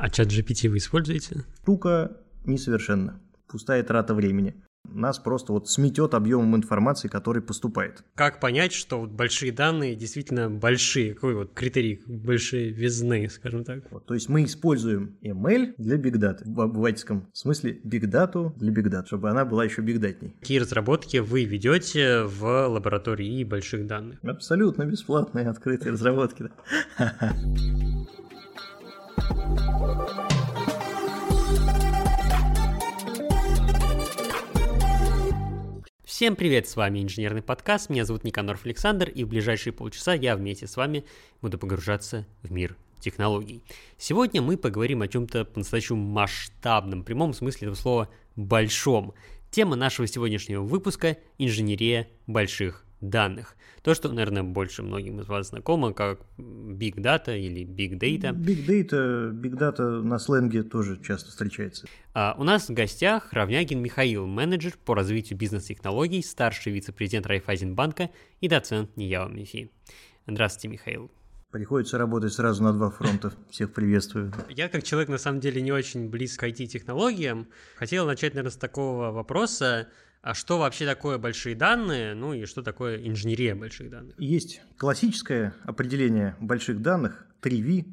А чат GPT вы используете? Штука несовершенна. Пустая трата времени нас просто вот сметет объемом информации, который поступает. Как понять, что вот большие данные действительно большие? Какой вот критерий большие визны, скажем так? Вот, то есть мы используем ML для Big Data. В обывательском смысле Big Data для Big Data, чтобы она была еще бигдатней. Какие разработки вы ведете в лаборатории больших данных? Абсолютно бесплатные открытые разработки. Всем привет, с вами инженерный подкаст, меня зовут Никаноров Александр, и в ближайшие полчаса я вместе с вами буду погружаться в мир технологий. Сегодня мы поговорим о чем-то по-настоящему масштабном, в прямом смысле этого слова большом. Тема нашего сегодняшнего выпуска – инженерия больших данных. То, что, наверное, больше многим из вас знакомо, как Big Data или Big Data. Big Data, Big Data на сленге тоже часто встречается. А у нас в гостях Равнягин Михаил, менеджер по развитию бизнес-технологий, старший вице-президент Райфайзенбанка и доцент НИЯО МИФИ. Здравствуйте, Михаил. Приходится работать сразу на два фронта. Всех приветствую. Я, как человек, на самом деле, не очень близок к IT-технологиям, хотел начать, наверное, с такого вопроса а что вообще такое большие данные, ну и что такое инженерия больших данных? Есть классическое определение больших данных, 3V,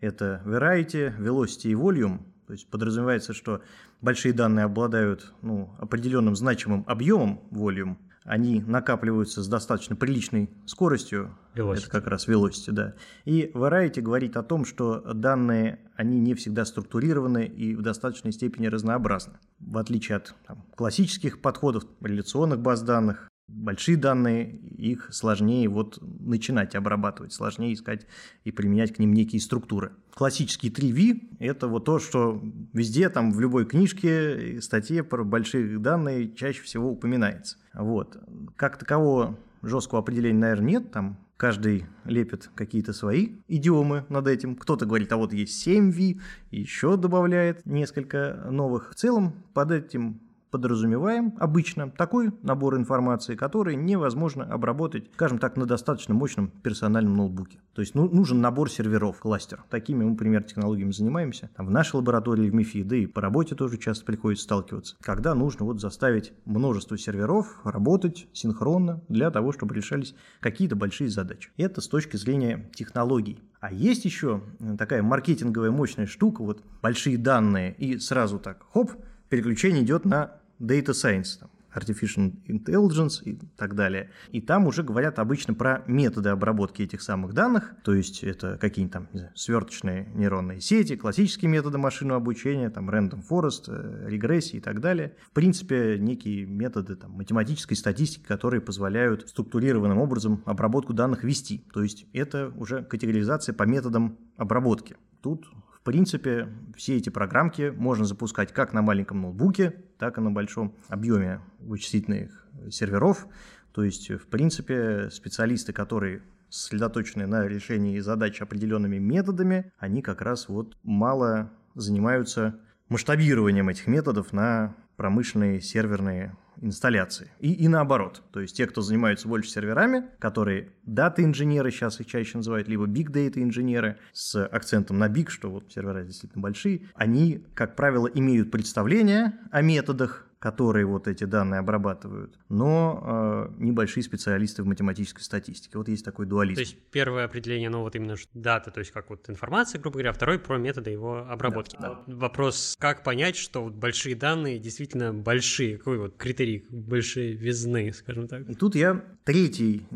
это Variety, Velocity и Volume, то есть подразумевается, что большие данные обладают ну, определенным значимым объемом, volume, они накапливаются с достаточно приличной скоростью, velocity. это как раз velocity, да. И Variety говорит о том, что данные, они не всегда структурированы и в достаточной степени разнообразны. В отличие от там, классических подходов, реляционных баз данных, большие данные, их сложнее вот начинать обрабатывать, сложнее искать и применять к ним некие структуры. Классический 3V – это вот то, что везде, там, в любой книжке, статье про большие данные чаще всего упоминается. Вот. Как такового жесткого определения, наверное, нет, там каждый лепит какие-то свои идиомы над этим. Кто-то говорит, а вот есть 7V, еще добавляет несколько новых. В целом под этим подразумеваем обычно такой набор информации, который невозможно обработать, скажем так, на достаточно мощном персональном ноутбуке. То есть ну, нужен набор серверов, кластер. Такими мы, например, технологиями занимаемся. Там в нашей лаборатории в МИФИ, да и по работе тоже часто приходится сталкиваться. Когда нужно вот заставить множество серверов работать синхронно для того, чтобы решались какие-то большие задачи. Это с точки зрения технологий. А есть еще такая маркетинговая мощная штука, вот большие данные и сразу так, хоп, переключение идет на data science, там, artificial intelligence и так далее. И там уже говорят обычно про методы обработки этих самых данных, то есть это какие-нибудь там, не знаю, сверточные нейронные сети, классические методы машинного обучения, там random forest, э, регрессии и так далее. В принципе, некие методы там, математической статистики, которые позволяют структурированным образом обработку данных вести. То есть это уже категоризация по методам обработки. Тут в принципе, все эти программки можно запускать как на маленьком ноутбуке, так и на большом объеме вычислительных серверов. То есть, в принципе, специалисты, которые сосредоточены на решении задач определенными методами, они как раз вот мало занимаются масштабированием этих методов на промышленные серверные инсталляции. И, и наоборот. То есть те, кто занимаются больше серверами, которые дата-инженеры, сейчас их чаще называют, либо big data инженеры с акцентом на big, что вот сервера действительно большие, они, как правило, имеют представление о методах, которые вот эти данные обрабатывают, но э, небольшие специалисты в математической статистике. Вот есть такой дуализм. То есть первое определение, ну вот именно data, то есть как вот информация, грубо говоря, а второй про методы его обработки. Да, да. Вопрос, как понять, что вот большие данные действительно большие, какой вот критерий большевизны, скажем так. И тут я третий,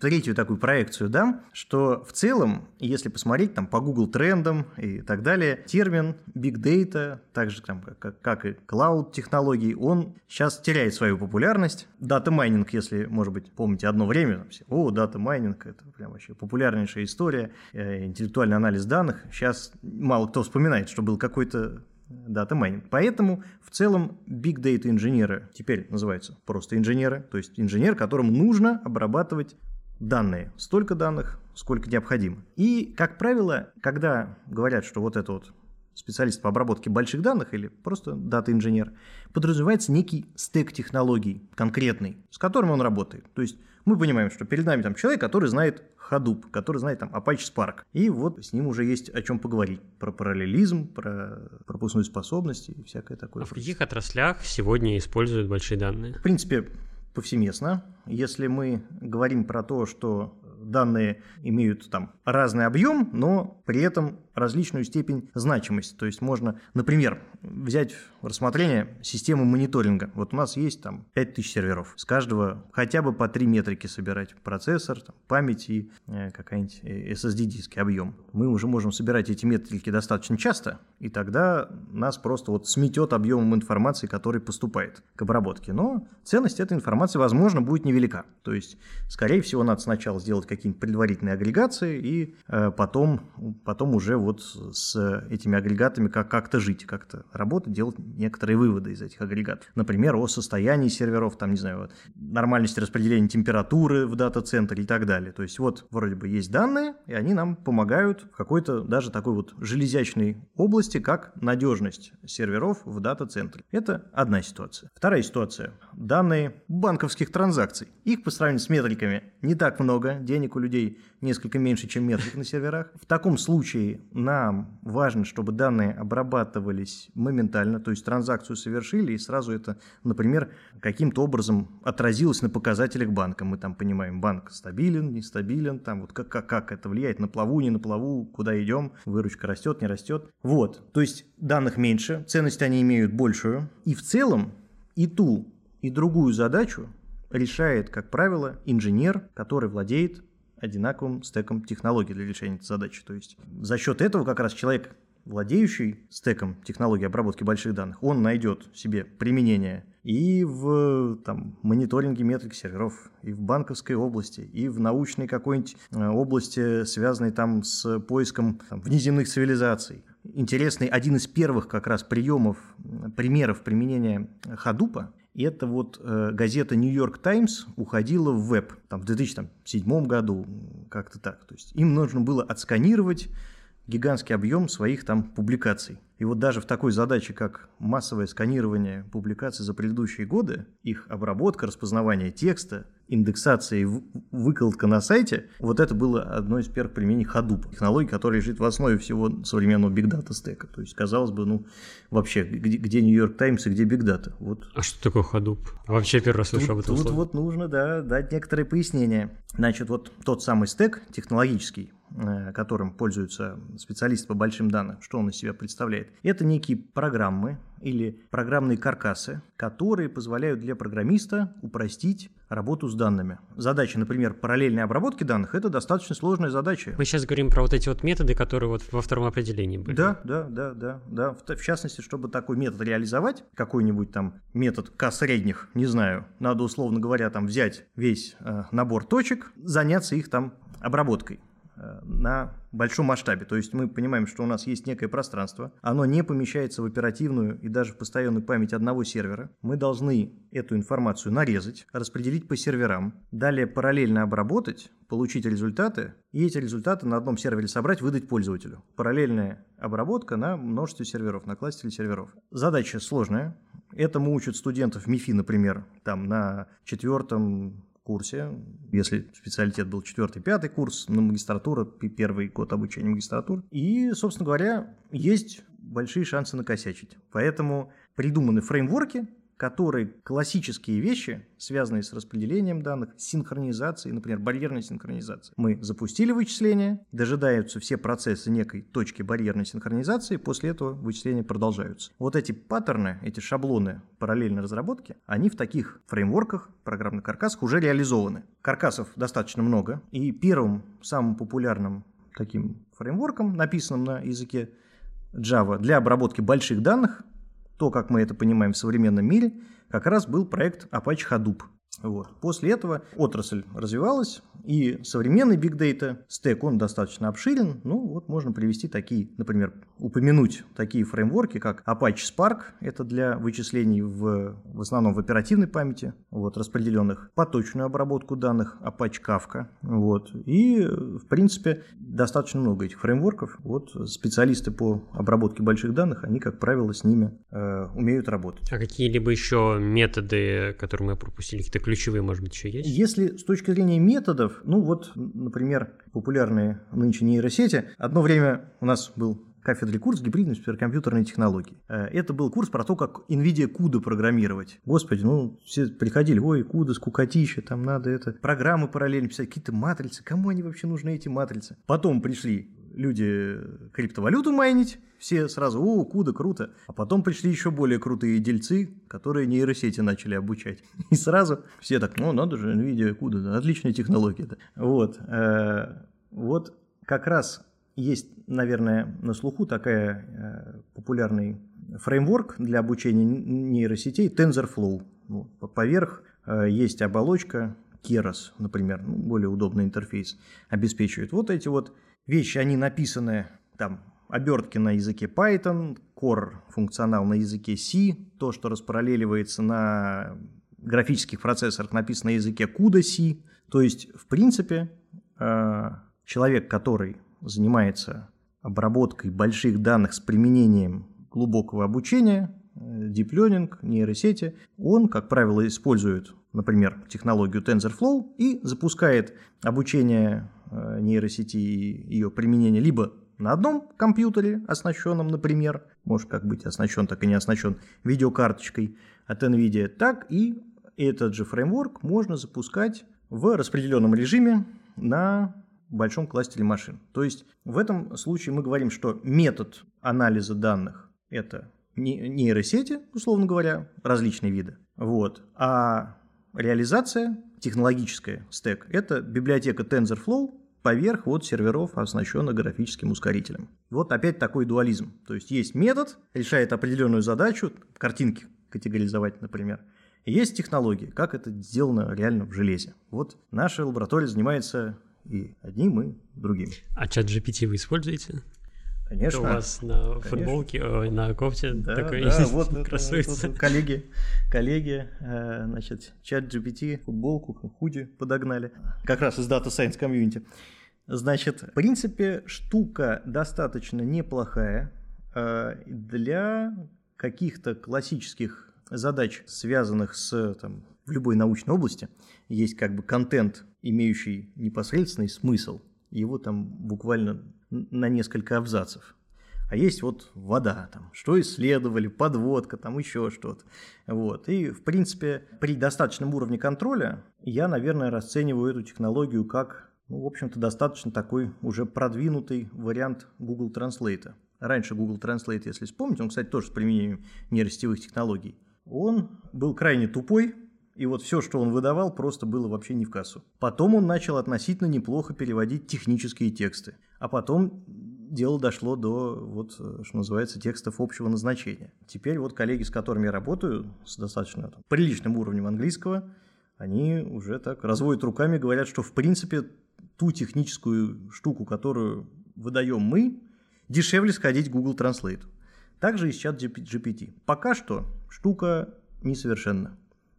третью такую проекцию дам, что в целом, если посмотреть там по Google трендам и так далее, термин Big Data, так же там, как, как и Cloud технологии, он он сейчас теряет свою популярность. Data mining, если, может быть, помните, одно время, все, о, data mining, это прям вообще популярнейшая история, э, интеллектуальный анализ данных. Сейчас мало кто вспоминает, что был какой-то дата майнинг. Поэтому в целом big data инженеры теперь называются просто инженеры, то есть инженер, которому нужно обрабатывать данные, столько данных, сколько необходимо. И, как правило, когда говорят, что вот это вот специалист по обработке больших данных или просто дата-инженер, подразумевается некий стек технологий конкретный, с которым он работает. То есть мы понимаем, что перед нами там человек, который знает Hadoop, который знает там Apache Spark. И вот с ним уже есть о чем поговорить. Про параллелизм, про пропускную способность и всякое такое. А в каких отраслях сегодня используют большие данные? В принципе, повсеместно. Если мы говорим про то, что данные имеют там разный объем, но при этом различную степень значимости. То есть можно, например, взять в рассмотрение систему мониторинга. Вот у нас есть там 5000 серверов. С каждого хотя бы по три метрики собирать. Процессор, там, память и э, какая-нибудь э, SSD-диски, объем. Мы уже можем собирать эти метрики достаточно часто, и тогда нас просто вот сметет объемом информации, который поступает к обработке. Но ценность этой информации, возможно, будет невелика. То есть, скорее всего, надо сначала сделать какие-нибудь предварительные агрегации и э, потом, потом уже вот с этими агрегатами как- как-то жить, как-то работать, делать некоторые выводы из этих агрегатов. Например, о состоянии серверов, там, не знаю, вот, нормальности распределения температуры в дата-центре и так далее. То есть вот вроде бы есть данные, и они нам помогают в какой-то даже такой вот железячной области, как надежность серверов в дата-центре. Это одна ситуация. Вторая ситуация. Данные банковских транзакций. Их по сравнению с метриками не так много, денег у людей несколько меньше, чем метрик на серверах. В таком случае нам важно, чтобы данные обрабатывались моментально, то есть транзакцию совершили, и сразу это, например, каким-то образом отразилось на показателях банка. Мы там понимаем, банк стабилен, нестабилен, там вот как, как, как это влияет на плаву, не на плаву, куда идем, выручка растет, не растет. Вот, то есть данных меньше, ценность они имеют большую, и в целом и ту, и другую задачу решает, как правило, инженер, который владеет одинаковым стеком технологий для решения этой задачи. То есть за счет этого как раз человек, владеющий стеком технологии обработки больших данных, он найдет себе применение и в там, мониторинге метрик серверов, и в банковской области, и в научной какой-нибудь э, области, связанной там с поиском там, внеземных цивилизаций. Интересный один из первых как раз приемов, примеров применения Хадупа это вот э, газета New York Times уходила в веб там, в 2007 году, как-то так. То есть им нужно было отсканировать гигантский объем своих там публикаций. И вот даже в такой задаче, как массовое сканирование публикаций за предыдущие годы, их обработка, распознавание текста, индексация и выкладка на сайте, вот это было одно из первых применений Hadoop, технологии, которая лежит в основе всего современного Big Data стека. То есть, казалось бы, ну, вообще, где, где New York Times и где Big Data? Вот. А что такое Hadoop? А вообще первый раз слышу об этом Тут слове. вот нужно, да, дать некоторые пояснения. Значит, вот тот самый стек технологический, которым пользуются специалисты по большим данным, что он из себя представляет. Это некие программы или программные каркасы, которые позволяют для программиста упростить работу с данными. Задача, например, параллельной обработки данных – это достаточно сложная задача. Мы сейчас говорим про вот эти вот методы, которые вот во втором определении были. Да, да, да, да, да. В, в частности, чтобы такой метод реализовать, какой-нибудь там метод К средних, не знаю, надо, условно говоря, там взять весь э, набор точек, заняться их там обработкой. Э, на большом масштабе. То есть мы понимаем, что у нас есть некое пространство, оно не помещается в оперативную и даже в постоянную память одного сервера. Мы должны эту информацию нарезать, распределить по серверам, далее параллельно обработать, получить результаты, и эти результаты на одном сервере собрать, выдать пользователю. Параллельная обработка на множестве серверов, на кластере серверов. Задача сложная. Этому учат студентов МИФИ, например, там на четвертом курсе, если специалитет был четвертый, пятый курс, на магистратура, первый год обучения магистратуры. И, собственно говоря, есть большие шансы накосячить. Поэтому придуманы фреймворки, которые классические вещи, связанные с распределением данных, синхронизацией, например, барьерной синхронизацией. Мы запустили вычисление, дожидаются все процессы некой точки барьерной синхронизации, после этого вычисления продолжаются. Вот эти паттерны, эти шаблоны параллельной разработки, они в таких фреймворках, программных каркасах уже реализованы. Каркасов достаточно много, и первым, самым популярным таким фреймворком, написанным на языке Java для обработки больших данных, то, как мы это понимаем в современном мире, как раз был проект Apache Hadoop. Вот. После этого отрасль развивалась, и современный Big Data стек, он достаточно обширен. Ну, вот можно привести такие, например, упомянуть такие фреймворки, как Apache Spark, это для вычислений в, в основном в оперативной памяти, вот, распределенных, поточную обработку данных, Apache Kafka, вот. И, в принципе, достаточно много этих фреймворков. Вот специалисты по обработке больших данных, они, как правило, с ними э, умеют работать. А какие-либо еще методы, которые мы пропустили, какие-то ключевые, может быть, еще есть? Если с точки зрения методов, ну вот, например, популярные нынче нейросети. Одно время у нас был кафедре курс гибридной суперкомпьютерной технологии. Э, это был курс про то, как NVIDIA CUDA программировать. Господи, ну все приходили, ой, CUDA, скукотища, там надо это, программы параллельно писать, какие-то матрицы, кому они вообще нужны эти матрицы? Потом пришли люди криптовалюту майнить, все сразу, о, куда круто. А потом пришли еще более крутые дельцы, которые нейросети начали обучать. И сразу все так, ну, надо же, NVIDIA, куда, отличная технология. -то. Вот, э, вот как раз есть, наверное, на слуху такая э, популярный фреймворк для обучения нейросетей TensorFlow. Поверх э, есть оболочка Keras, например, ну, более удобный интерфейс обеспечивает. Вот эти вот вещи, они написаны там обертки на языке Python, core функционал на языке C, то, что распараллеливается на графических процессорах, написано на языке CUDA C. То есть, в принципе, э, человек, который занимается обработкой больших данных с применением глубокого обучения, э, deep learning, нейросети, он, как правило, использует, например, технологию TensorFlow и запускает обучение нейросети и ее применение либо на одном компьютере, оснащенном, например, может как быть оснащен, так и не оснащен видеокарточкой от NVIDIA, так и этот же фреймворк можно запускать в распределенном режиме на большом кластере машин. То есть в этом случае мы говорим, что метод анализа данных – это нейросети, условно говоря, различные виды. Вот. А реализация, технологическая стек – это библиотека TensorFlow поверх вот серверов, оснащенных графическим ускорителем. Вот опять такой дуализм. То есть есть метод, решает определенную задачу, картинки категоризовать, например, и есть технологии, как это сделано реально в железе. Вот наша лаборатория занимается и одним, и другим. А чат GPT вы используете? Конечно. Это у вас на конечно. футболке, ой, на кофте да, такой да, вот красуется. Вот, коллеги, коллеги, э, значит, чат GPT, футболку, худи подогнали. Как раз из Data Science Community. Значит, в принципе, штука достаточно неплохая э, для каких-то классических задач, связанных с там, в любой научной области, есть как бы контент, имеющий непосредственный смысл, его там буквально на несколько абзацев. А есть вот вода, там, что исследовали, подводка, там еще что-то. Вот. И, в принципе, при достаточном уровне контроля я, наверное, расцениваю эту технологию как, ну, в общем-то, достаточно такой уже продвинутый вариант Google Translate. Раньше Google Translate, если вспомнить, он, кстати, тоже с применением нейросетевых технологий, он был крайне тупой, и вот все, что он выдавал, просто было вообще не в кассу. Потом он начал относительно неплохо переводить технические тексты. А потом дело дошло до, вот, что называется, текстов общего назначения. Теперь вот коллеги, с которыми я работаю, с достаточно там, приличным уровнем английского, они уже так разводят руками, говорят, что в принципе ту техническую штуку, которую выдаем мы, дешевле сходить Google Translate. Также и с чат GPT. Пока что штука несовершенна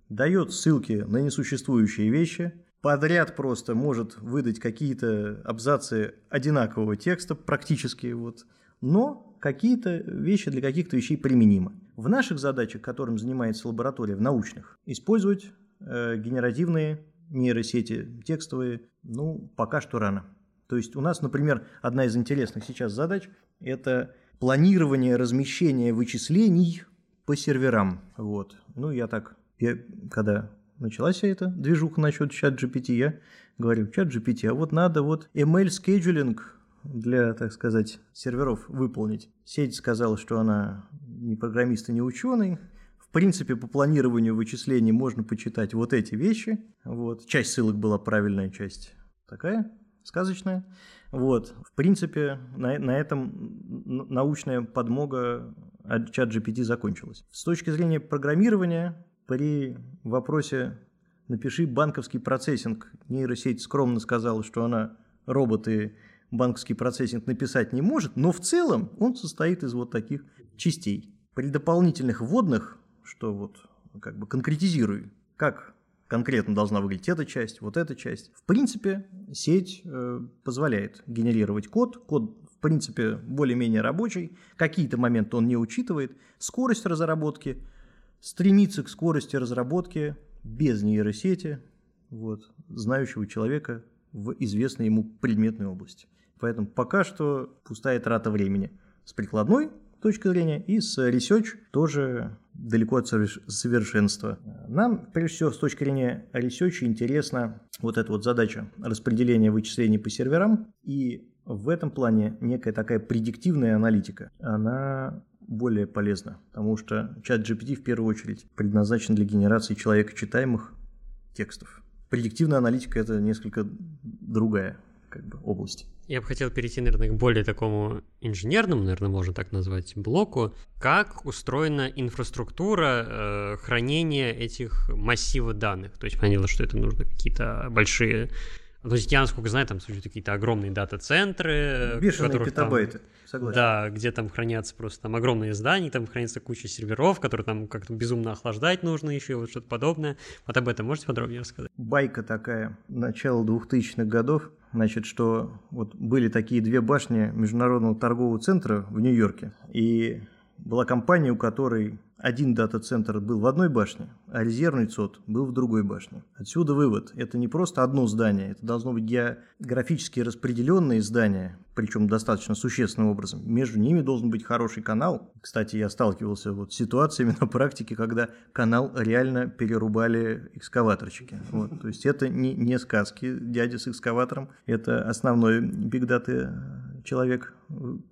дает ссылки на несуществующие вещи, подряд просто может выдать какие-то абзацы одинакового текста практически, вот, но какие-то вещи для каких-то вещей применимы. В наших задачах, которым занимается лаборатория, в научных, использовать э, генеративные нейросети текстовые, ну, пока что рано. То есть у нас, например, одна из интересных сейчас задач – это планирование размещения вычислений по серверам. Вот. Ну, я так я, когда началась вся эта движуха насчет чат GPT, я говорю, чат GPT, а вот надо вот ML скеджулинг для, так сказать, серверов выполнить. Сеть сказала, что она не программист и не ученый. В принципе, по планированию вычислений можно почитать вот эти вещи. Вот. Часть ссылок была правильная, часть такая сказочная. Вот. В принципе, на, на этом научная подмога от чат GPT закончилась. С точки зрения программирования, при вопросе «напиши банковский процессинг», нейросеть скромно сказала, что она роботы банковский процессинг написать не может, но в целом он состоит из вот таких частей. При дополнительных вводных, что вот как бы конкретизирую, как конкретно должна выглядеть эта часть, вот эта часть. В принципе, сеть э, позволяет генерировать код. Код, в принципе, более-менее рабочий. Какие-то моменты он не учитывает. Скорость разработки – стремится к скорости разработки без нейросети, вот, знающего человека в известной ему предметной области. Поэтому пока что пустая трата времени. С прикладной точки зрения и с research тоже далеко от совершенства. Нам, прежде всего, с точки зрения research интересна вот эта вот задача распределения вычислений по серверам. И в этом плане некая такая предиктивная аналитика, она более полезна, потому что чат GPT в первую очередь предназначен для генерации человека читаемых текстов. Предиктивная аналитика – это несколько другая как бы, область. Я бы хотел перейти, наверное, к более такому инженерному, наверное, можно так назвать, блоку. Как устроена инфраструктура э, хранения этих массивов данных? То есть, понятно, что это нужно какие-то большие то есть я, насколько знаю, там существуют какие-то огромные дата-центры. Бешеные петабайты, там, согласен. Да, где там хранятся просто там огромные здания, там хранится куча серверов, которые там как-то безумно охлаждать нужно еще, вот что-то подобное. Вот об этом можете подробнее рассказать? Байка такая, начало 2000-х годов, значит, что вот были такие две башни Международного торгового центра в Нью-Йорке, и была компания, у которой один дата-центр был в одной башне, а резервный ЦОД был в другой башне. Отсюда вывод. Это не просто одно здание, это должно быть географически распределенные здания, причем достаточно существенным образом. Между ними должен быть хороший канал. Кстати, я сталкивался вот с ситуациями на практике, когда канал реально перерубали экскаваторщики. Вот. То есть это не, не сказки дяди с экскаватором, это основной бигдаты человек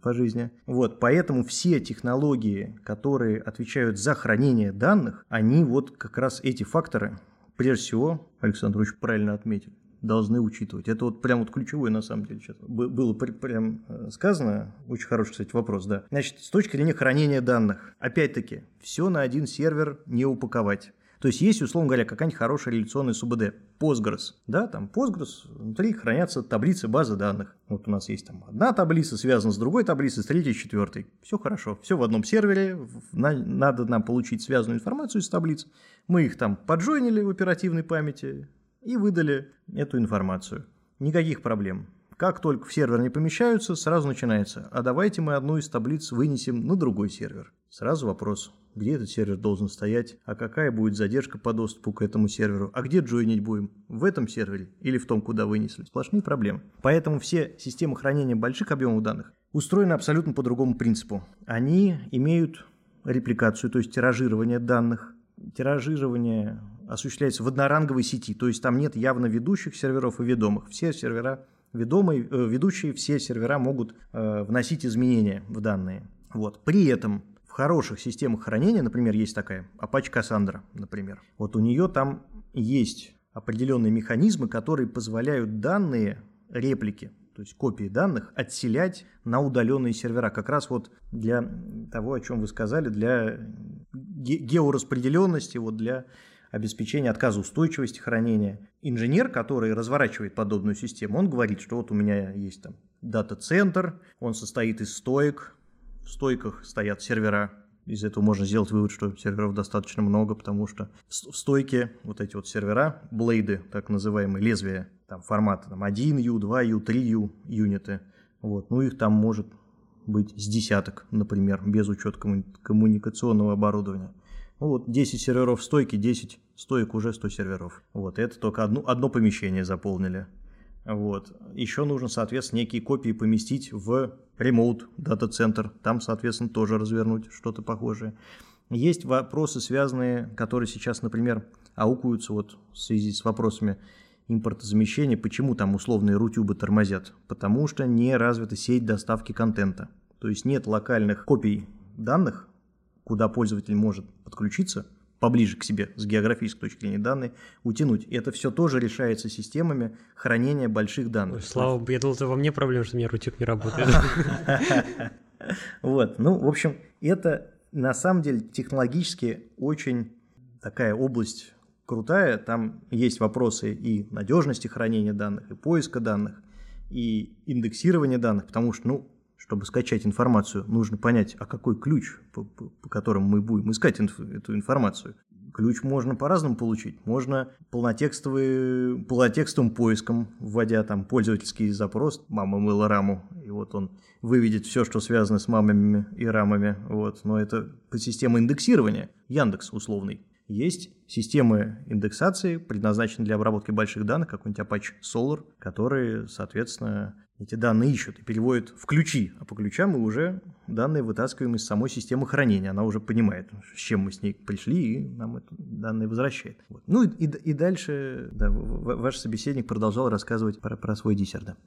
по жизни. Вот, поэтому все технологии, которые отвечают за хранение данных, они вот как раз эти факторы, прежде всего, Александр очень правильно отметил, должны учитывать. Это вот прям вот ключевое на самом деле сейчас было прям э, сказано. Очень хороший, кстати, вопрос, да. Значит, с точки зрения хранения данных, опять-таки, все на один сервер не упаковать. То есть есть, условно говоря, какая-нибудь хорошая реляционная СУБД, Postgres, да, там Postgres, внутри хранятся таблицы базы данных. Вот у нас есть там одна таблица, связана с другой таблицей, с третьей, четвертой. Все хорошо, все в одном сервере, надо нам получить связанную информацию из таблиц. Мы их там поджойнили в оперативной памяти и выдали эту информацию. Никаких проблем. Как только в сервер не помещаются, сразу начинается. А давайте мы одну из таблиц вынесем на другой сервер. Сразу вопрос, где этот сервер должен стоять, а какая будет задержка по доступу к этому серверу, а где джойнить будем, в этом сервере или в том, куда вынесли. Сплошные проблемы. Поэтому все системы хранения больших объемов данных устроены абсолютно по другому принципу. Они имеют репликацию, то есть тиражирование данных. Тиражирование осуществляется в одноранговой сети, то есть там нет явно ведущих серверов и ведомых. Все сервера ведомые, э, ведущие все сервера могут э, вносить изменения в данные. Вот. При этом в хороших системах хранения, например, есть такая Apache Cassandra, например. Вот у нее там есть определенные механизмы, которые позволяют данные реплики, то есть копии данных, отселять на удаленные сервера. Как раз вот для того, о чем вы сказали, для геораспределенности, вот для обеспечения отказоустойчивости хранения. Инженер, который разворачивает подобную систему, он говорит, что вот у меня есть там дата-центр, он состоит из стоек, в стойках стоят сервера. Из этого можно сделать вывод, что серверов достаточно много, потому что в стойке вот эти вот сервера, блейды, так называемые, лезвия, там формата там 1U, 2U, 3U юниты, вот, ну их там может быть с десяток, например, без учета коммуникационного оборудования. Ну, вот 10 серверов в стойке, 10 стоек уже 100 серверов. Вот, это только одно, одно помещение заполнили. Вот. Еще нужно, соответственно, некие копии поместить в remote дата-центр. Там, соответственно, тоже развернуть что-то похожее. Есть вопросы, связанные, которые сейчас, например, аукаются вот в связи с вопросами импортозамещения. Почему там условные рутюбы тормозят? Потому что не развита сеть доставки контента. То есть нет локальных копий данных куда пользователь может подключиться поближе к себе с географической точки зрения данные, утянуть. И это все тоже решается системами хранения больших данных. Ой, слава богу, я думал, это во мне проблема, что у меня рутик не работает. Вот, ну, в общем, это на самом деле технологически очень такая область крутая. Там есть вопросы и надежности хранения данных, и поиска данных, и индексирования данных, потому что, ну, чтобы скачать информацию, нужно понять, а какой ключ, по, по, по которому мы будем искать инф, эту информацию. Ключ можно по-разному получить. Можно полнотекстовый, полнотекстовым поиском, вводя там пользовательский запрос «мама мыла раму», и вот он выведет все, что связано с мамами и рамами. Вот. Но это по системе индексирования, Яндекс условный. есть системы индексации, предназначенные для обработки больших данных, какой-нибудь Apache Solar, которые, соответственно, эти данные ищут и переводят в ключи, а по ключам мы уже данные вытаскиваем из самой системы хранения. Она уже понимает, с чем мы с ней пришли, и нам это данные возвращает. Вот. Ну и, и дальше да, ваш собеседник продолжал рассказывать про, про свой диссер. Да.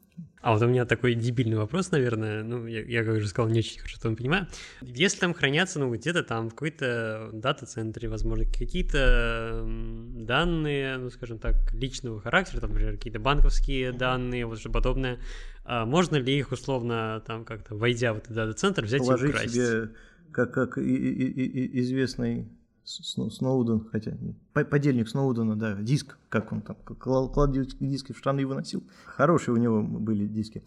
А вот у меня такой дебильный вопрос, наверное, ну, я, я как уже сказал, не очень хорошо там понимаю. Если там хранятся, ну, где-то там в какой-то дата-центре, возможно, какие-то данные, ну, скажем так, личного характера, там, например, какие-то банковские данные, вот что подобное, а можно ли их условно там как-то, войдя в этот дата-центр, взять Положить и украсть? себе, как, как и, и, и, известный Сноуден, хотя подельник Сноудена, да, диск, как он там, клад диски в штаны выносил. Хорошие у него были диски.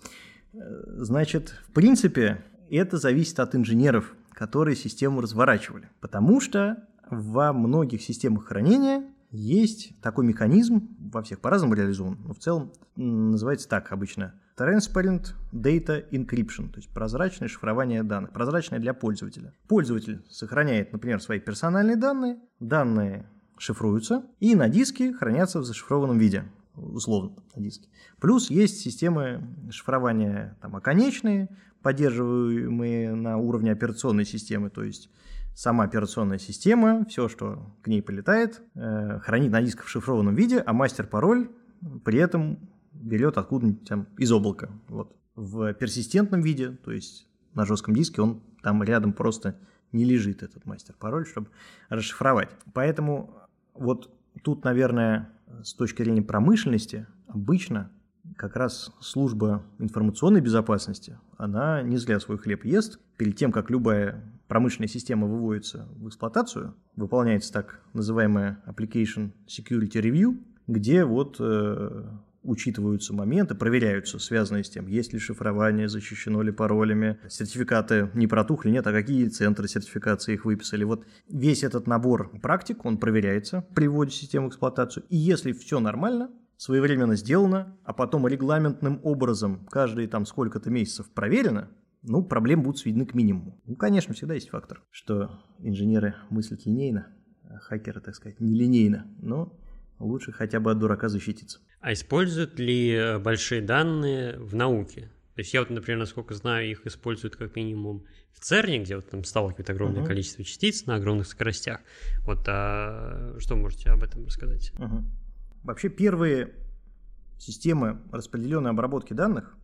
Э, значит, в принципе, это зависит от инженеров, которые систему разворачивали. Потому что во многих системах хранения есть такой механизм, во всех по-разному реализован, но в целом называется так обычно – Transparent Data Encryption, то есть прозрачное шифрование данных, прозрачное для пользователя. Пользователь сохраняет, например, свои персональные данные, данные шифруются и на диске хранятся в зашифрованном виде, условно на диске. Плюс есть системы шифрования там, оконечные, поддерживаемые на уровне операционной системы, то есть сама операционная система, все, что к ней прилетает, э, хранит на дисках в шифрованном виде, а мастер-пароль при этом берет откуда-нибудь там из облака. Вот. В персистентном виде, то есть на жестком диске, он там рядом просто не лежит, этот мастер-пароль, чтобы расшифровать. Поэтому вот тут, наверное, с точки зрения промышленности, обычно как раз служба информационной безопасности, она не зря свой хлеб ест. Перед тем, как любая промышленная система выводится в эксплуатацию, выполняется так называемая Application Security Review, где вот э, учитываются моменты, проверяются, связанные с тем, есть ли шифрование, защищено ли паролями, сертификаты не протухли, нет, а какие центры сертификации их выписали. Вот весь этот набор практик, он проверяется при вводе системы в эксплуатацию. И если все нормально, своевременно сделано, а потом регламентным образом каждые там сколько-то месяцев проверено, ну, проблем будут сведены к минимуму. Ну, конечно, всегда есть фактор, что инженеры мыслят линейно, а хакеры, так сказать, нелинейно, но лучше хотя бы от дурака защититься. А используют ли э, большие данные в науке? То есть я вот, например, насколько знаю, их используют как минимум в ЦЕРНе, где вот там сталкивают огромное uh-huh. количество частиц на огромных скоростях. Вот а что можете об этом рассказать? Uh-huh. Вообще первые системы распределенной обработки данных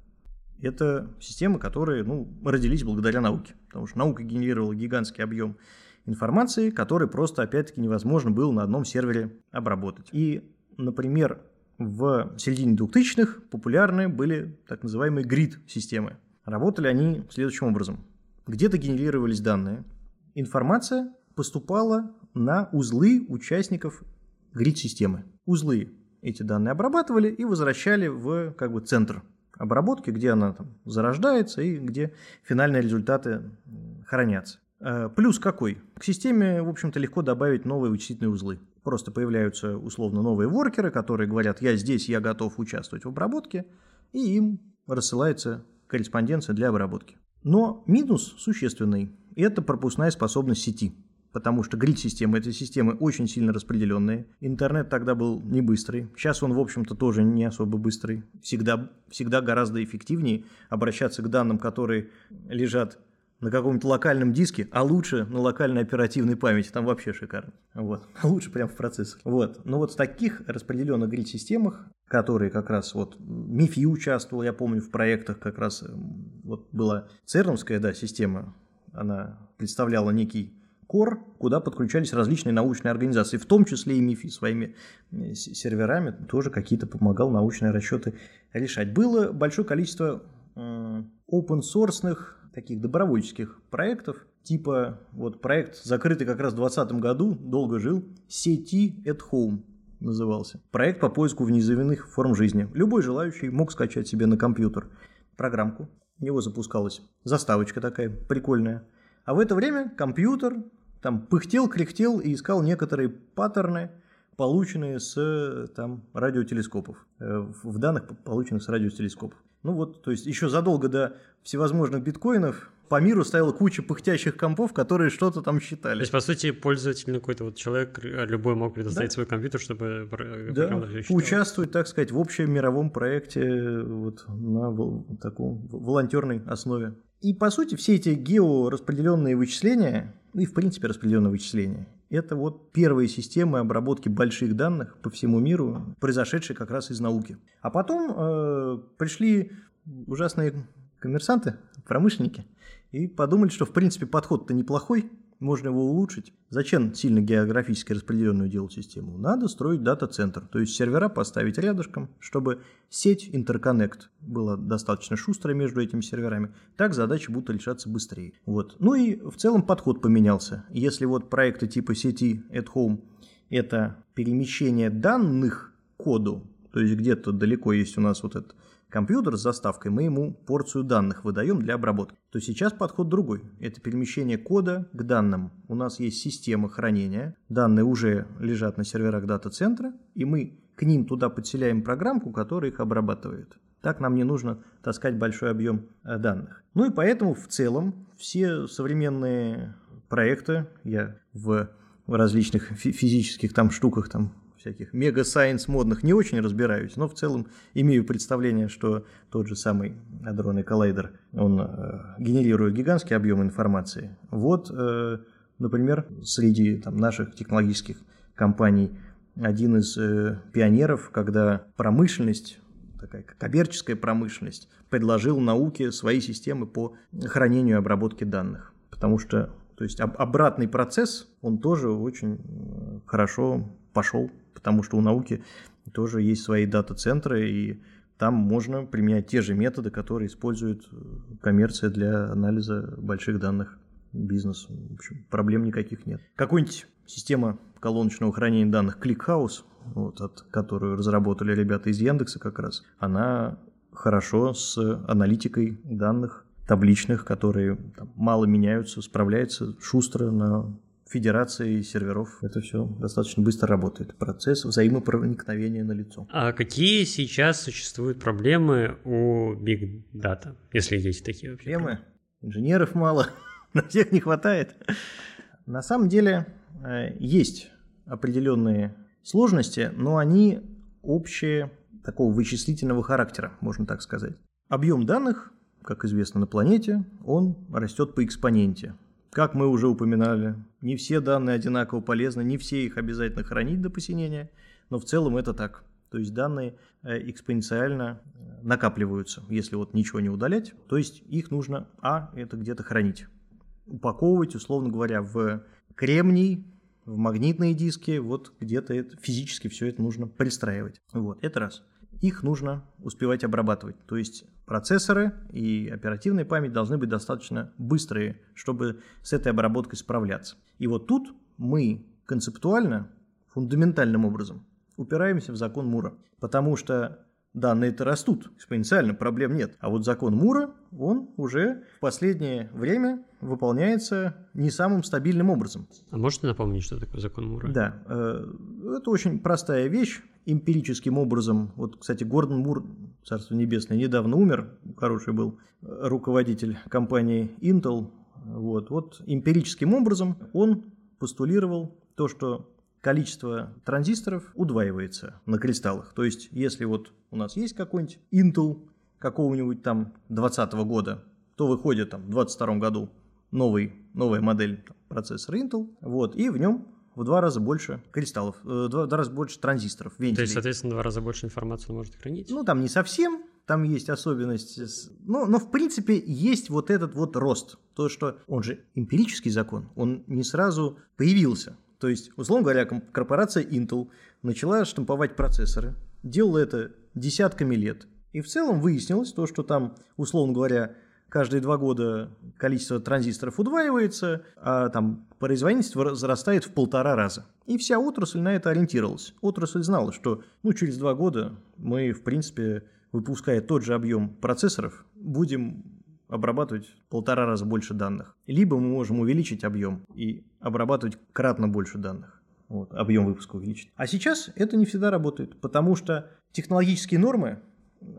это системы, которые ну, родились благодаря науке. Потому что наука генерировала гигантский объем информации, который просто, опять-таки, невозможно было на одном сервере обработать. И, например, в середине 2000-х популярны были так называемые грид-системы. Работали они следующим образом. Где-то генерировались данные, информация поступала на узлы участников грид-системы. Узлы эти данные обрабатывали и возвращали в как бы, центр обработки, где она там зарождается и где финальные результаты хранятся. Э, плюс какой? К системе, в общем-то, легко добавить новые вычислительные узлы. Просто появляются условно новые воркеры, которые говорят, я здесь, я готов участвовать в обработке, и им рассылается корреспонденция для обработки. Но минус существенный – это пропускная способность сети. Потому что грид-системы – это системы очень сильно распределенные. Интернет тогда был не быстрый. Сейчас он, в общем-то, тоже не особо быстрый. Всегда, всегда гораздо эффективнее обращаться к данным, которые лежат на каком-нибудь локальном диске, а лучше на локальной оперативной памяти, там вообще шикарно. Вот. Лучше прямо в процессоре. Вот. Но вот в таких распределенных грид-системах, которые как раз вот МИФИ участвовал, я помню, в проектах как раз вот была ЦЕРНовская, да, система, она представляла некий кор, куда подключались различные научные организации, в том числе и МИФИ своими э, серверами, тоже какие-то помогал научные расчеты решать. Было большое количество open source таких добровольческих проектов, типа вот проект, закрытый как раз в 2020 году, долго жил, сети at Home назывался. Проект по поиску внеземных форм жизни. Любой желающий мог скачать себе на компьютер программку. У него запускалась заставочка такая прикольная. А в это время компьютер там пыхтел, кряхтел и искал некоторые паттерны, полученные с там, радиотелескопов, э, в данных, полученных с радиотелескопов. Ну вот, то есть еще задолго до всевозможных биткоинов по миру стояла куча пыхтящих компов, которые что-то там считали. То есть, по сути, пользователь какой-то вот человек, э, любой мог предоставить да. свой компьютер, чтобы да. участвовать, так сказать, в общем мировом проекте вот на таком волонтерной основе. И, по сути, все эти геораспределенные вычисления, ну и, в принципе, распределенные вычисления, это вот первые системы обработки больших данных по всему миру, произошедшие как раз из науки. А потом э, пришли ужасные коммерсанты, промышленники, и подумали, что в принципе подход-то неплохой, можно его улучшить. Зачем сильно географически распределенную делать систему? Надо строить дата-центр, то есть сервера поставить рядышком, чтобы сеть интерконнект была достаточно шустрой между этими серверами. Так задачи будут решаться быстрее. Вот. Ну и в целом подход поменялся. Если вот проекты типа сети at home это перемещение данных коду, то есть где-то далеко есть у нас вот этот компьютер с заставкой, мы ему порцию данных выдаем для обработки. То сейчас подход другой. Это перемещение кода к данным. У нас есть система хранения, данные уже лежат на серверах дата-центра, и мы к ним туда подселяем программку, которая их обрабатывает. Так нам не нужно таскать большой объем э, данных. Ну и поэтому в целом все современные проекты, я в различных физических там штуках там всяких мега-сайенс модных не очень разбираюсь, но в целом имею представление, что тот же самый адронный коллайдер, он э, генерирует гигантский объем информации. Вот, э, например, среди там, наших технологических компаний один из э, пионеров, когда промышленность такая коммерческая промышленность, предложил науке свои системы по хранению и обработке данных. Потому что то есть обратный процесс, он тоже очень э, хорошо пошел потому что у науки тоже есть свои дата-центры, и там можно применять те же методы, которые использует э, коммерция для анализа больших данных бизнес. В общем, проблем никаких нет. Какой-нибудь система колоночного хранения данных ClickHouse, вот, от которую разработали ребята из Яндекса как раз, она хорошо с аналитикой данных табличных, которые там, мало меняются, справляется шустро на федерации серверов. Это все достаточно быстро работает. Процесс взаимопроникновения на лицо. А какие сейчас существуют проблемы у Big Data, если есть такие вообще? Проблемы? Инженеров мало, на всех не хватает. На самом деле э, есть определенные сложности, но они общие такого вычислительного характера, можно так сказать. Объем данных, как известно на планете, он растет по экспоненте. Как мы уже упоминали, не все данные одинаково полезны, не все их обязательно хранить до посинения, но в целом это так. То есть данные э, экспоненциально э, накапливаются, если вот ничего не удалять. То есть их нужно, а, это где-то хранить. Упаковывать, условно говоря, в кремний, в магнитные диски, вот где-то это, физически все это нужно пристраивать. Вот, это раз их нужно успевать обрабатывать. То есть процессоры и оперативная память должны быть достаточно быстрые, чтобы с этой обработкой справляться. И вот тут мы концептуально, фундаментальным образом упираемся в закон Мура. Потому что данные-то растут экспоненциально, проблем нет. А вот закон Мура, он уже в последнее время выполняется не самым стабильным образом. А можете напомнить, что такое закон Мура? Да, э, это очень простая вещь эмпирическим образом, вот, кстати, Гордон Мур, Царство Небесное, недавно умер, хороший был руководитель компании Intel, вот, вот эмпирическим образом он постулировал то, что количество транзисторов удваивается на кристаллах. То есть, если вот у нас есть какой-нибудь Intel какого-нибудь там 2020 года, то выходит там в 2022 году новый, новая модель процессора Intel, вот, и в нем в два раза больше кристаллов, в э, два, два раза больше транзисторов, вентилей. То есть, соответственно, в два раза больше информации он может хранить? Ну, там не совсем, там есть особенность. Но, но в принципе есть вот этот вот рост. То, что он же эмпирический закон, он не сразу появился. То есть, условно говоря, корпорация Intel начала штамповать процессоры, делала это десятками лет. И в целом выяснилось то, что там, условно говоря, каждые два года количество транзисторов удваивается, а там производительность возрастает в полтора раза. И вся отрасль на это ориентировалась. Отрасль знала, что ну, через два года мы, в принципе, выпуская тот же объем процессоров, будем обрабатывать полтора раза больше данных. Либо мы можем увеличить объем и обрабатывать кратно больше данных. Вот, объем выпуска увеличить. А сейчас это не всегда работает, потому что технологические нормы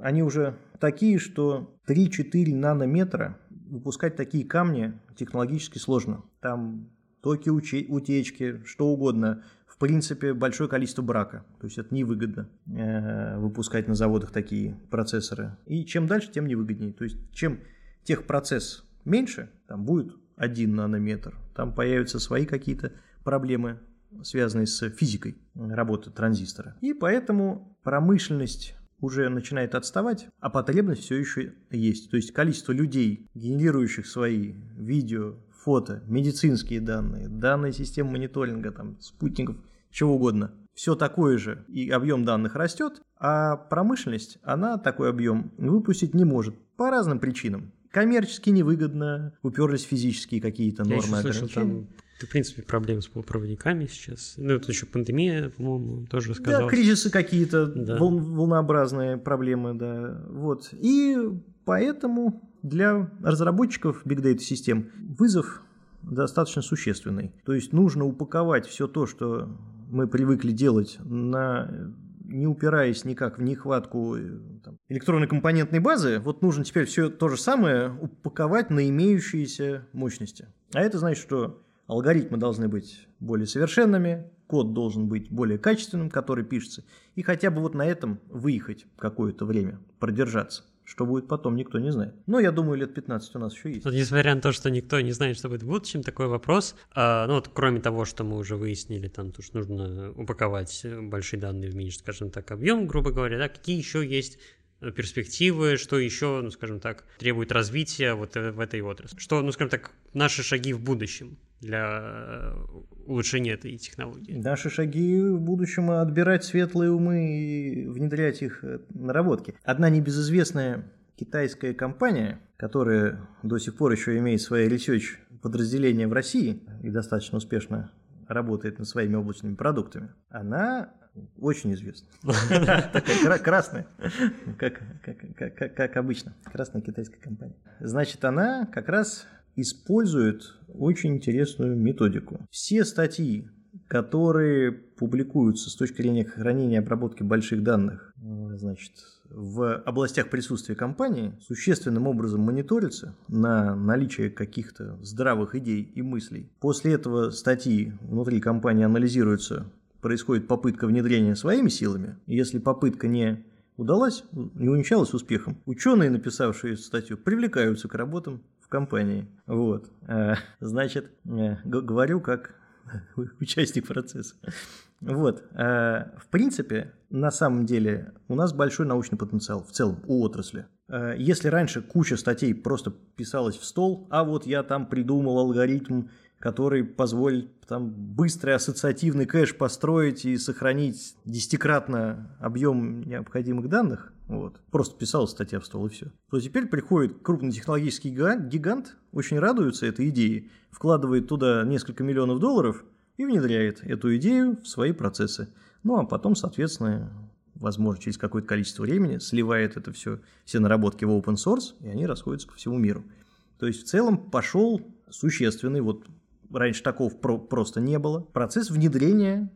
они уже такие, что 3-4 нанометра выпускать такие камни технологически сложно. Там токи утечки, что угодно. В принципе, большое количество брака. То есть это невыгодно э, выпускать на заводах такие процессоры. И чем дальше, тем невыгоднее. То есть чем техпроцесс меньше, там будет 1 нанометр, там появятся свои какие-то проблемы, связанные с физикой работы транзистора. И поэтому промышленность уже начинает отставать, а потребность все еще есть. То есть количество людей, генерирующих свои видео, фото, медицинские данные, данные системы мониторинга, там, спутников, чего угодно, все такое же, и объем данных растет, а промышленность, она такой объем выпустить не может по разным причинам. Коммерчески невыгодно, уперлись физические какие-то нормы. Я слышал, там в принципе, проблем с полупроводниками сейчас. Ну, это еще пандемия, по-моему, тоже сказал. Да, кризисы какие-то, да. вол- волнообразные проблемы, да. Вот. И поэтому для разработчиков Big Data систем вызов достаточно существенный. То есть нужно упаковать все то, что мы привыкли делать на не упираясь никак в нехватку э, там, электронной компонентной базы, вот нужно теперь все то же самое упаковать на имеющиеся мощности. А это значит, что Алгоритмы должны быть более совершенными, код должен быть более качественным, который пишется, и хотя бы вот на этом выехать какое-то время, продержаться. Что будет потом, никто не знает. Но я думаю, лет 15 у нас еще есть. Вот, несмотря на то, что никто не знает, что будет в будущем, такой вопрос. А, ну вот, кроме того, что мы уже выяснили, там, то, что нужно упаковать большие данные в меньший, скажем так, объем, грубо говоря, да, какие еще есть перспективы, что еще, ну, скажем так, требует развития вот в этой отрасли? Что, ну, скажем так, наши шаги в будущем? для э, улучшения этой технологии. Наши шаги в будущем отбирать светлые умы и внедрять их э, наработки. Одна небезызвестная китайская компания, которая до сих пор еще имеет свои research подразделения в России и достаточно успешно работает над своими облачными продуктами, она очень известна. Такая красная, как обычно, красная китайская компания. Значит, она как раз использует очень интересную методику. Все статьи, которые публикуются с точки зрения хранения и обработки больших данных, значит, в областях присутствия компании существенным образом мониторятся на наличие каких-то здравых идей и мыслей. После этого статьи внутри компании анализируются, происходит попытка внедрения своими силами. Если попытка не удалась, не увенчалась успехом, ученые, написавшие статью, привлекаются к работам компании. Вот. А, значит, э, говорю как участник процесса. Вот. А, в принципе, на самом деле, у нас большой научный потенциал в целом у отрасли. А, если раньше куча статей просто писалась в стол, а вот я там придумал алгоритм который позволит там быстрый ассоциативный кэш построить и сохранить десятикратно объем необходимых данных, вот, просто писал статья в стол и все, то теперь приходит крупный технологический гигант, очень радуется этой идее, вкладывает туда несколько миллионов долларов и внедряет эту идею в свои процессы. Ну а потом, соответственно, возможно, через какое-то количество времени сливает это все, все наработки в open source, и они расходятся по всему миру. То есть в целом пошел существенный вот раньше такого про- просто не было. Процесс внедрения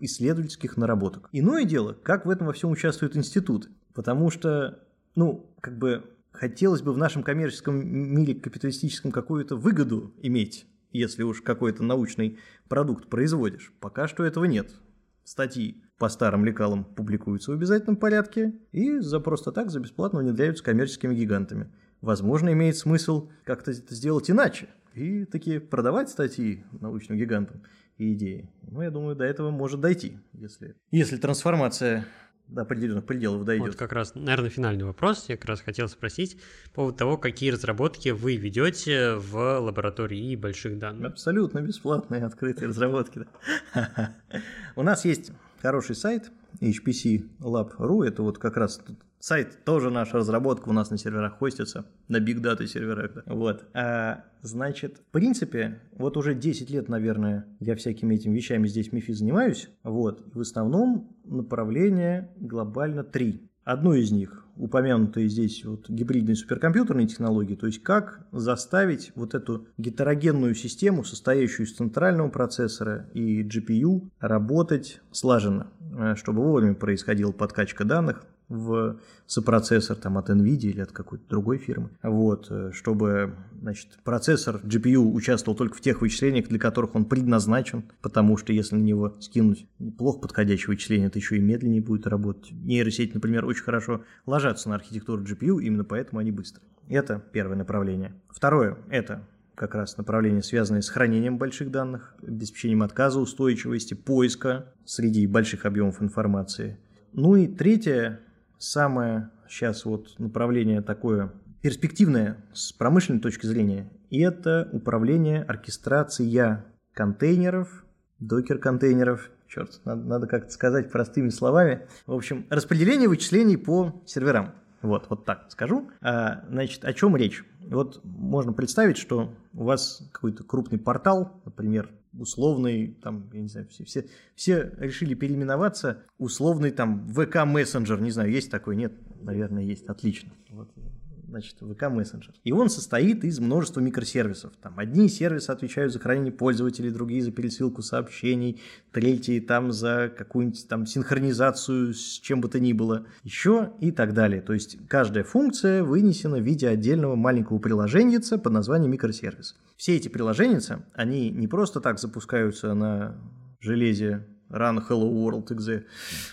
исследовательских наработок. Иное дело, как в этом во всем участвуют институты. Потому что, ну, как бы хотелось бы в нашем коммерческом мире капиталистическом какую-то выгоду иметь, если уж какой-то научный продукт производишь. Пока что этого нет. Статьи по старым лекалам публикуются в обязательном порядке и за просто так, за бесплатно внедряются коммерческими гигантами. Возможно, имеет смысл как-то это сделать иначе – и таки продавать статьи научным гигантам и идеи. Ну, я думаю, до этого может дойти, если, если трансформация до определенных пределов дойдет. Вот как раз, наверное, финальный вопрос. Я как раз хотел спросить по поводу того, какие разработки вы ведете в лаборатории больших данных. Абсолютно бесплатные открытые разработки. У нас есть хороший сайт HPC Lab.ru. Это вот как раз сайт тоже наша разработка у нас на серверах хостится, на Big Data серверах. Да. Вот. А, значит, в принципе, вот уже 10 лет, наверное, я всякими этими вещами здесь в МИФИ занимаюсь. Вот. В основном направление глобально три. Одно из них упомянутые здесь вот гибридные суперкомпьютерные технологии, то есть как заставить вот эту гетерогенную систему, состоящую из центрального процессора и GPU, работать слаженно, э, чтобы вовремя происходила подкачка данных, в сопроцессор там, от NVIDIA или от какой-то другой фирмы, вот, э, чтобы значит, процессор GPU участвовал только в тех вычислениях, для которых он предназначен, потому что если на него скинуть плохо подходящее вычисление, это еще и медленнее будет работать. Нейросети, например, очень хорошо ложатся на архитектуру GPU, именно поэтому они быстрые. Это первое направление. Второе – это как раз направление, связанное с хранением больших данных, обеспечением отказа устойчивости, поиска среди больших объемов информации. Ну и третье самое сейчас вот направление такое перспективное с промышленной точки зрения, и это управление, оркестрация контейнеров, докер-контейнеров, черт, надо, надо как-то сказать простыми словами. В общем, распределение вычислений по серверам. Вот, вот так скажу. А, значит, о чем речь? Вот можно представить, что у вас какой-то крупный портал, например, условный, там, я не знаю, все, все, все решили переименоваться, условный там ВК мессенджер, не знаю, есть такой, нет, наверное, есть, отлично. Вот значит, VK Messenger. И он состоит из множества микросервисов. Там одни сервисы отвечают за хранение пользователей, другие за пересылку сообщений, третьи там за какую-нибудь там синхронизацию с чем бы то ни было, еще и так далее. То есть каждая функция вынесена в виде отдельного маленького приложения под названием микросервис. Все эти приложения, они не просто так запускаются на железе Run Hello World exe,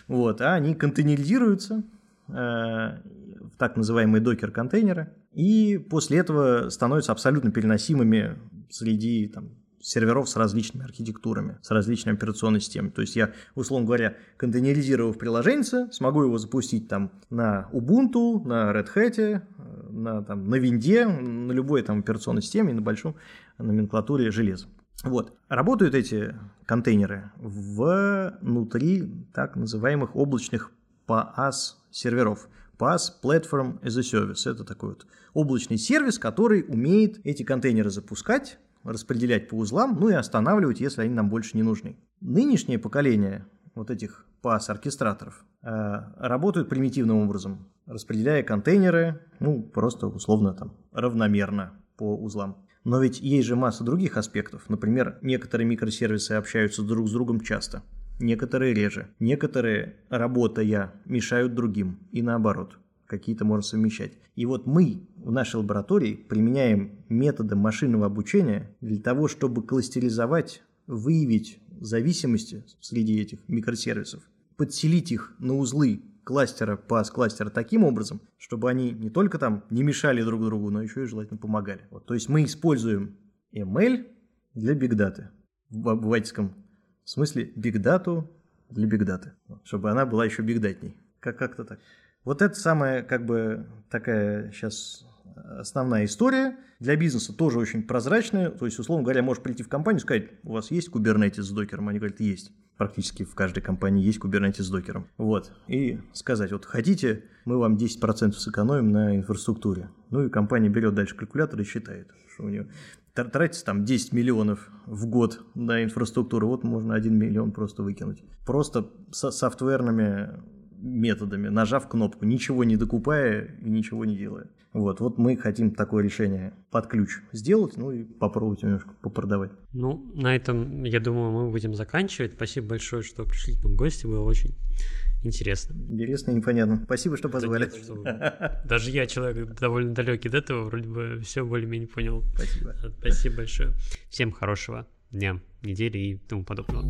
вот, а они контейнеризируются, э, в так называемые докер-контейнеры, и после этого становятся абсолютно переносимыми среди там, серверов с различными архитектурами, с различными операционными системами. То есть я, условно говоря, контейнеризировав приложение, смогу его запустить там на Ubuntu, на Red Hat, на, там, на Винде, на любой там операционной системе, на большом номенклатуре железа. Вот. Работают эти контейнеры внутри так называемых облачных PaaS серверов. PaaS Platform as a Service. Это такой вот облачный сервис, который умеет эти контейнеры запускать, распределять по узлам, ну и останавливать, если они нам больше не нужны. Нынешнее поколение вот этих PaaS-оркестраторов э, работают примитивным образом, распределяя контейнеры, ну, просто условно там, равномерно по узлам. Но ведь есть же масса других аспектов. Например, некоторые микросервисы общаются друг с другом часто – некоторые реже. Некоторые, работая, мешают другим, и наоборот. Какие-то можно совмещать. И вот мы в нашей лаборатории применяем методы машинного обучения для того, чтобы кластеризовать, выявить зависимости среди этих микросервисов, подселить их на узлы кластера, пас кластера таким образом, чтобы они не только там не мешали друг другу, но еще и желательно помогали. Вот, то есть мы используем ML для бигдаты в обывательском смысле бигдату для бигдаты, чтобы она была еще бигдатней. Как- как-то так. Вот это самая, как бы, такая сейчас основная история. Для бизнеса тоже очень прозрачная. То есть, условно говоря, можешь прийти в компанию и сказать, у вас есть Kubernetes с докером? Они говорят, есть. Практически в каждой компании есть Kubernetes с докером. Вот. И сказать, вот хотите, мы вам 10% сэкономим на инфраструктуре. Ну и компания берет дальше калькулятор и считает, что у нее тратится там 10 миллионов в год на инфраструктуру, вот можно 1 миллион просто выкинуть. Просто со софтверными методами, нажав кнопку, ничего не докупая и ничего не делая. Вот, вот мы хотим такое решение под ключ сделать, ну и попробовать немножко попродавать. Ну, на этом, я думаю, мы будем заканчивать. Спасибо большое, что пришли к нам в гости, было очень интересно. Интересно и непонятно. Спасибо, что позвали. Да нет, что... Даже я, человек довольно далекий до этого, вроде бы все более-менее понял. Спасибо. Спасибо большое. Всем хорошего дня, недели и тому подобного.